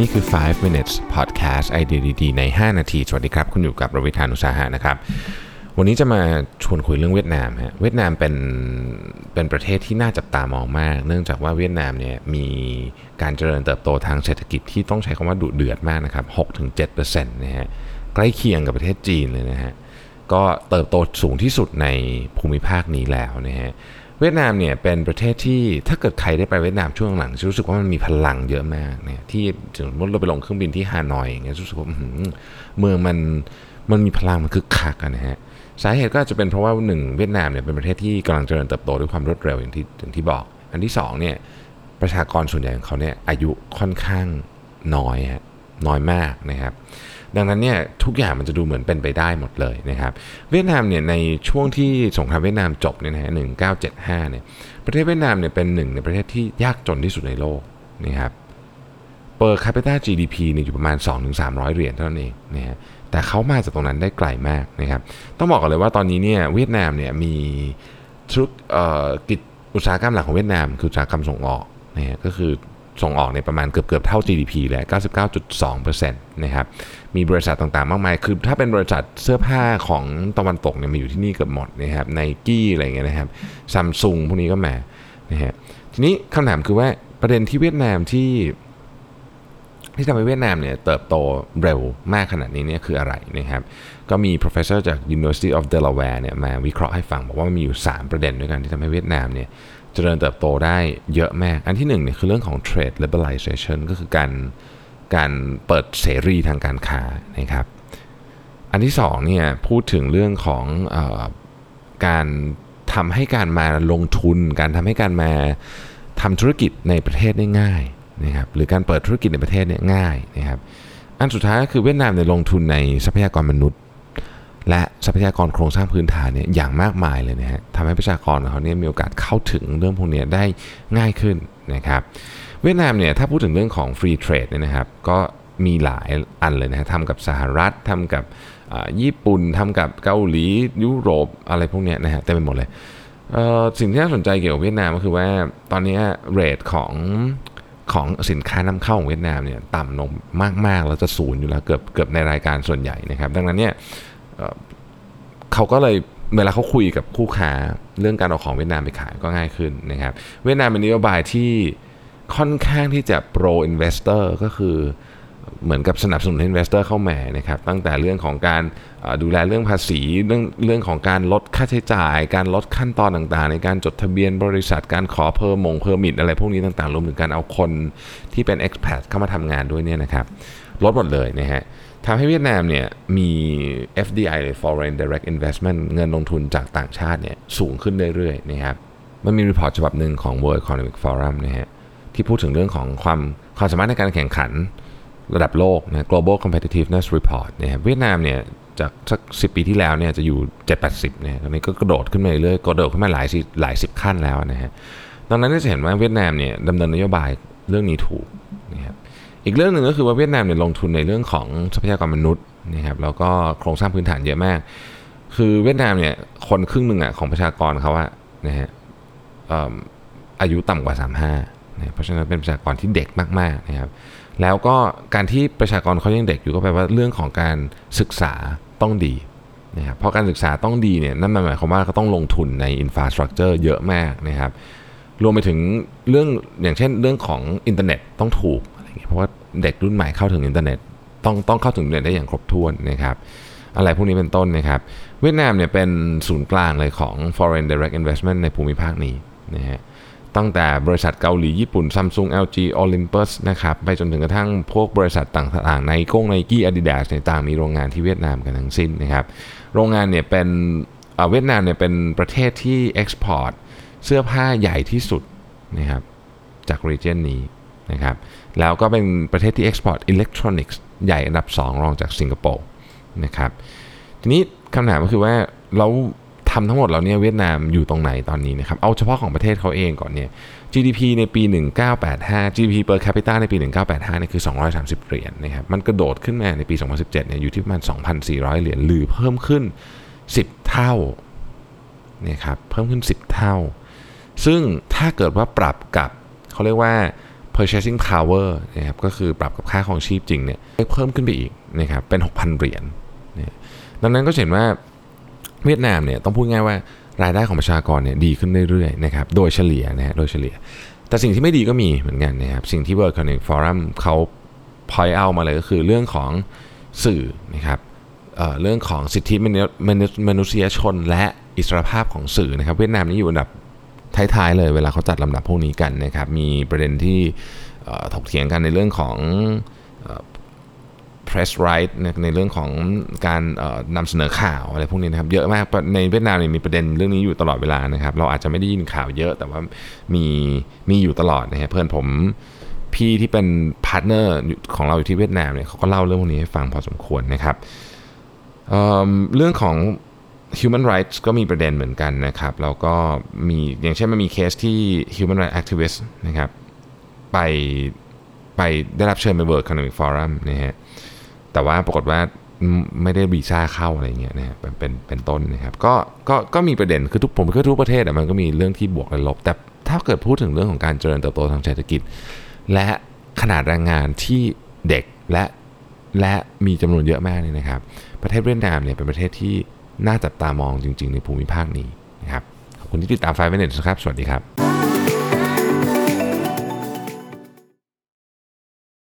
นี่คือ 5 minutes podcast ไอเดียดีๆใน 5 นาที สวัสดีครับ คุณอยู่กับรวิธานุสาหะนะครับ วันนี้จะมาชวนคุยเรื่องเวียดนามฮะ เวียดนามเป็นเป็นประเทศที่น่าจับตามองมาก เนื่องจากว่าเวียดนามเนี่ยมีการเจริญเติบโตทางเศรษฐกิจที่ต้องใช้คำว่าดุเดือดมากนะครับ 6-7%นะฮะ ใกล้เคียงกับประเทศจีนเลยนะฮะ ก็เติบโตสูงที่สุดในภูมิภาคนี้แล้วนะฮะ เวียดนามเนี่ยเป็นประเทศที่ถ้าเกิดใครได้ไปเวียดนามช่วงหลังจะรู้สึกว่ามันมีพลังเยอะมากเนี่ยที่สมมติเราไปลงเครื่องบินที่ฮานอยอย่างเงี้ยรู้สึกว่าเมืองมันมันมีพลังมันคึกคักอะนะฮะสาเหตุก็จะเป็นเพราะว่าหนึ่งเวียดนามเนี่ยเป็นประเทศที่กำลังเจริญเติบโตด้วยความรวดเร็วอย่างที่อย่างที่บอก อันที่สองเนี่ยประชากรส่วนใหญ่ของเขาเนี่ยอายุค่อนข้างน้อยฮะ น้อยมากนะครับ ดังนั้นเนี่ยทุกอย่างมันจะดูเหมือนเป็นไปได้หมดเลยนะครับ เวียดนามเนี่ยในช่วงที่สงครามเวียดนามจบเนี่ยนะฮะ1975เจ็ดห้าเนี่ยประเทศเวียดนามเนี่ยเป็นหนึ่งในประเทศที่ยากจนที่สุดในโลกนะครับเปอร์คาปิตา GDP เนี่ยอยู่ประมาณ 2-300 เหรียญเท่านั้นเองนะฮะแต่เขามาจากตรงนั้นได้ไกลมากนะครับ ต้องบอกกันเลยว่าตอนนี้เนี่ยเวียดนามเนี่ยมีธุรกเอ่อกิจอุตสาหกรรมหลักของเวียดนามคืออุตสาหกรรมส่งออกนะฮะก็คือ ส่งออกในประมาณเกือบเกือบเท่า GDP เลย99.2%นะครับมีบริษัทต่างๆ มากมาย คือถ้าเป็นบริษัทเสื้อผ้าของตะวันตกเนี่ยมีอยู่ที่นี่เกือบหมดนะครับไนกี้อะไรเงี้ยนะครับซัมซุงพวกนี้ก็มานะฮะทีนี้คำถามคือว่าประเด็นที่เวียดนามที่ที่ทำให้เวียดนามเนี่ยเติบโตเร็วมากขนาดนี้เนี่ยคืออะไรนะครับ ก็มี professor จาก University of Delaware เนี่ยมาวิเคราะห์ให้ฟัง บอกว่ามันมีอยู่ 3 ประเด็นด้วยกันที่ทำให้เวียดนามเนี่ย เจริญเติบโตได้เยอะมากอันที่1เนี่ยคือเรื่องของ trade liberalization ก็คือการการเปิดเสรีทางการค้านะครับ อันที่2เนี่ยพูดถึงเรื่องของออการทำให้การมาลงทุน การทำให้การมาทำธุรกิจในประเทศได้ง่ายนะครับหรือการเปิดธุรกิจในประเทศเนี่ยง่ายนะครับอันสุดท้ายก็คือเวียดนามเนี่ยลงทุนในทรัพยากรมนุษย์ และทรัพยากรโครงสร้างพื้นฐานเนี่ยอย่างมากมายเลยนะฮะทำให้ประชากรของเขาเนี่ยมีโอกาสเข้าถึงเรื่องพวกนี้ได้ง่ายขึ้นนะครับเวียดนามเนี่ยถ้าพูดถึงเรื่องของฟรีเทรดเนี่ยนะครับก็มีหลายอันเลยนะฮะทำกับสหรัฐทำกับญี่ปุ่นทำกับเกาหลียุโรปอะไรพวกเนี้ยนะฮะเต็มไปหมดเลยเสิ่งที่น่าสนใจเกี่ยวกับเวียดนามก็คือว่าตอนนี้เรทของของสินค้านำเข้าของเวียดนามเนี่ยต่ำลงมากๆแล้วจะศูนย์อยู่แล้วเกือบเกือบในรายการส่วนใหญ่นะครับ ดังนั้นเนี่ย เขาก็เลยเวลาเขาคุยกับคู่ค้าเรื่องการเอาของเวียดนามไปขายก็ง่ายขึ้นนะครับ เวียดนามเป็นนโยบายที่ค่อนข้างที่จะ pro investor ก็คือเหมือนกับสนับสนุนให้ investor เข้ามานะครับตั้งแต่เรื่องของการดูแลเรื่องภาษีเรื่องเรื่องของการลดค่าใช้จ่าย การลดขั้นตอนต่างๆ ในการจดทะเบียนบริษัทการขอเพอร์มง permit อะไรพวกนี้ต่างๆรวมถึงการเอาคนที่เป็น expat เข้ามาทำงานด้วยเนี่ยนะครับลดหมดเลยนะฮะ ทำให้เวียดนามเนี่ยมี FDI หรือ Foreign Direct Investment เงินลงทุนจากต่างชาติเนี่ยสูงขึ้นเรื่อยๆนะครับมันมี report ฉบับหนึ่งของ World Economic Forum นะฮะที่พูดถึงเรื่องของความความสามารถในการแข่งขันระดับโลกนะ Global Competitiveness Report นะครับเวียดนามเนี่ยจากสักสิบปีที่แล้วเนี่ยจะอยู่ 7-80เนี่ยตอนนี้ก็กระโดดขึ้นมาเรื่อยๆกระโดดขึ้นมาหลายสิหลายสิบขั้นแล้วนะฮะดังนั้นจะเห็นว่าเวียดนามเนี่ยดำเนินนโยบายเรื่องนี้ถูกนะครับ อีกเรื่องหนึ่งก็คือว่าเวียดนามเนี่ยลงทุนในเรื่องของทรัพยากรมนุษย์นะครับแล้วก็โครงสร้างพื้นฐานเยอะมาก คือเวียดนามเนี่ยคนครึ่งหนึ่งอะของประชากรเขาอะนะฮะอายุต่ำกว่า 35นะเพราะฉะนั้นเป็นประชากรที่เด็กมากๆนะครับแล้วก็การที่ประชากรเขายังเด็กอยู่ก็แปลว่าเรื่องของการศึกษาต้องดีนะครับเพราะการศึกษาต้องดีเนี่ยนั่นหมายความว่าเขาต้องลงทุนในอินฟราสตรักเจอร์เยอะมากนะครับรวมไปถึงเรื่องอย่างเช่นเรื่องของอินเทอร์เน็ตต้องถูก เพราะว่าเด็กรุ่นใหม่เข้าถึงอินเทอร์เน็ตต้องต้องเข้าถึงอินเทอร์เน็ตได้อย่างครบถ้วนนะครับอะไรพวกนี้เป็นต้นนะครับ เวียดนามเนี่ยเป็นศูนย์กลางเลยของ foreign direct investment ในภูมิภาคนี้นะฮะตั้งแต่บริษัทเกาหลีญี่ปุ่น Samsung LG Olympus นะครับไปจนถึงกระทั่งพวกบริษัทต่างๆ ไนก้ง Nike Adidas ในต่างมีโรงงานที่เวียดนามกันทั้งสิ้นนะครับ โรงงานเนี่ยเป็นเวียดนามเนี่ยเป็นประเทศที่ export เสื้อผ้าใหญ่ที่สุดนะครับจาก region นี้ นะครับแล้วก็เป็นประเทศที่ export electronics ใหญ่อันดับ 2 รองจากสิงคโปร์นะครับทีนี้คำถามก็คือว่าเราทำทั้งหมดเราเนี่ยเวียดนามอยู่ตรงไหนตอนนี้นะครับเอาเฉพาะของประเทศเขาเองก่อนเนี่ย GDP ในปี 1985 GDP per capita ในปี 1985เนี่ยคือ 230 เหรียญนะครับมันกระโดดขึ้นมาในปี 2017เนี่ยอยู่ที่ประมาณ 2,400 เหรียญหรือเพิ่มขึ้น 10 เท่าเนี่ยครับเพิ่มขึ้น 10 เท่า ซึ่งถ้าเกิดว่าปรับกับเขาเรียกว่า purchasing power นะครับก็คือปรับกับค่าของชีพจริงเนี่ยเพิ่มขึ้นไปอีกนะครับเป็น 6,000 เหรียญนะดังนั้นก็เห็นว่าเวียดนามเนี่ยต้องพูดง่ายว่ารายได้ของประชากรเนี่ยดีขึ้นเรื่อยๆนะครับโดยเฉลี่ยนะฮะโดยเฉลี่ย แต่สิ่งที่ไม่ดีก็มีเหมือนกันนะครับสิ่งที่ World Economic Forum เขา point out มาเลยก็คือเรื่องของสื่อนะครับเเรื่องของสิทธิมนุษยชนและอิสรภาพของสื่อนะครับ เวียดนามนี่อยู่อันดับ ท้ายๆเลยเวลาเขาจัดลำดับพวกนี้กันนะครับมีประเด็นที่ถกเถียงกันในเรื่องของ press right ในเรื่องของการนำเสนอข่าวอะไรพวกนี้นะครับเยอะมากในเวียดนามเนี่ยมีประเด็นเรื่องนี้อยู่ตลอดเวลานะครับเราอาจจะไม่ได้ยินข่าวเยอะแต่ว่ามีมีอยู่ตลอดนะฮะเพื่อนผมพี่ที่เป็น partner ของเราอยู่ที่เวียดนามเนี่ยเขาก็เล่าเรื่องพวกนี้ให้ฟังพอสมควรนะครับเเรื่องของ human rights ก็มีประเด็นเหมือนกันนะครับ แล้วก็มีอย่างเช่นมันมีเคสที่ human rights activist นะครับ ไปไปได้รับเชิญไป World Economic Forum นะฮะแต่ว่าปรากฏว่าไม่ได้วีซ่าเข้าอะไรเงี้ยนะฮะเป็นเป็นเป็นต้นนะครับก็ก็ก็มีประเด็นคือทุกผมก็ทุกประเทศอะมันก็มีเรื่องที่บวกและลบ แต่ถ้าเกิดพูดถึงเรื่องของการเจริญเติบโตทางเศรษฐกิจ และขนาดแรงงานที่เด็กและและมีจำนวนเยอะมากเนี่ยนะครับ ประเทศเวียดนามเนี่ยเป็นประเทศที่ น่าจับตามองจริง ๆ ในภูมิภาคนี้นะครับขอบคุณที่ติดตามไฟเวเน็ตครับ สวัสดีครับ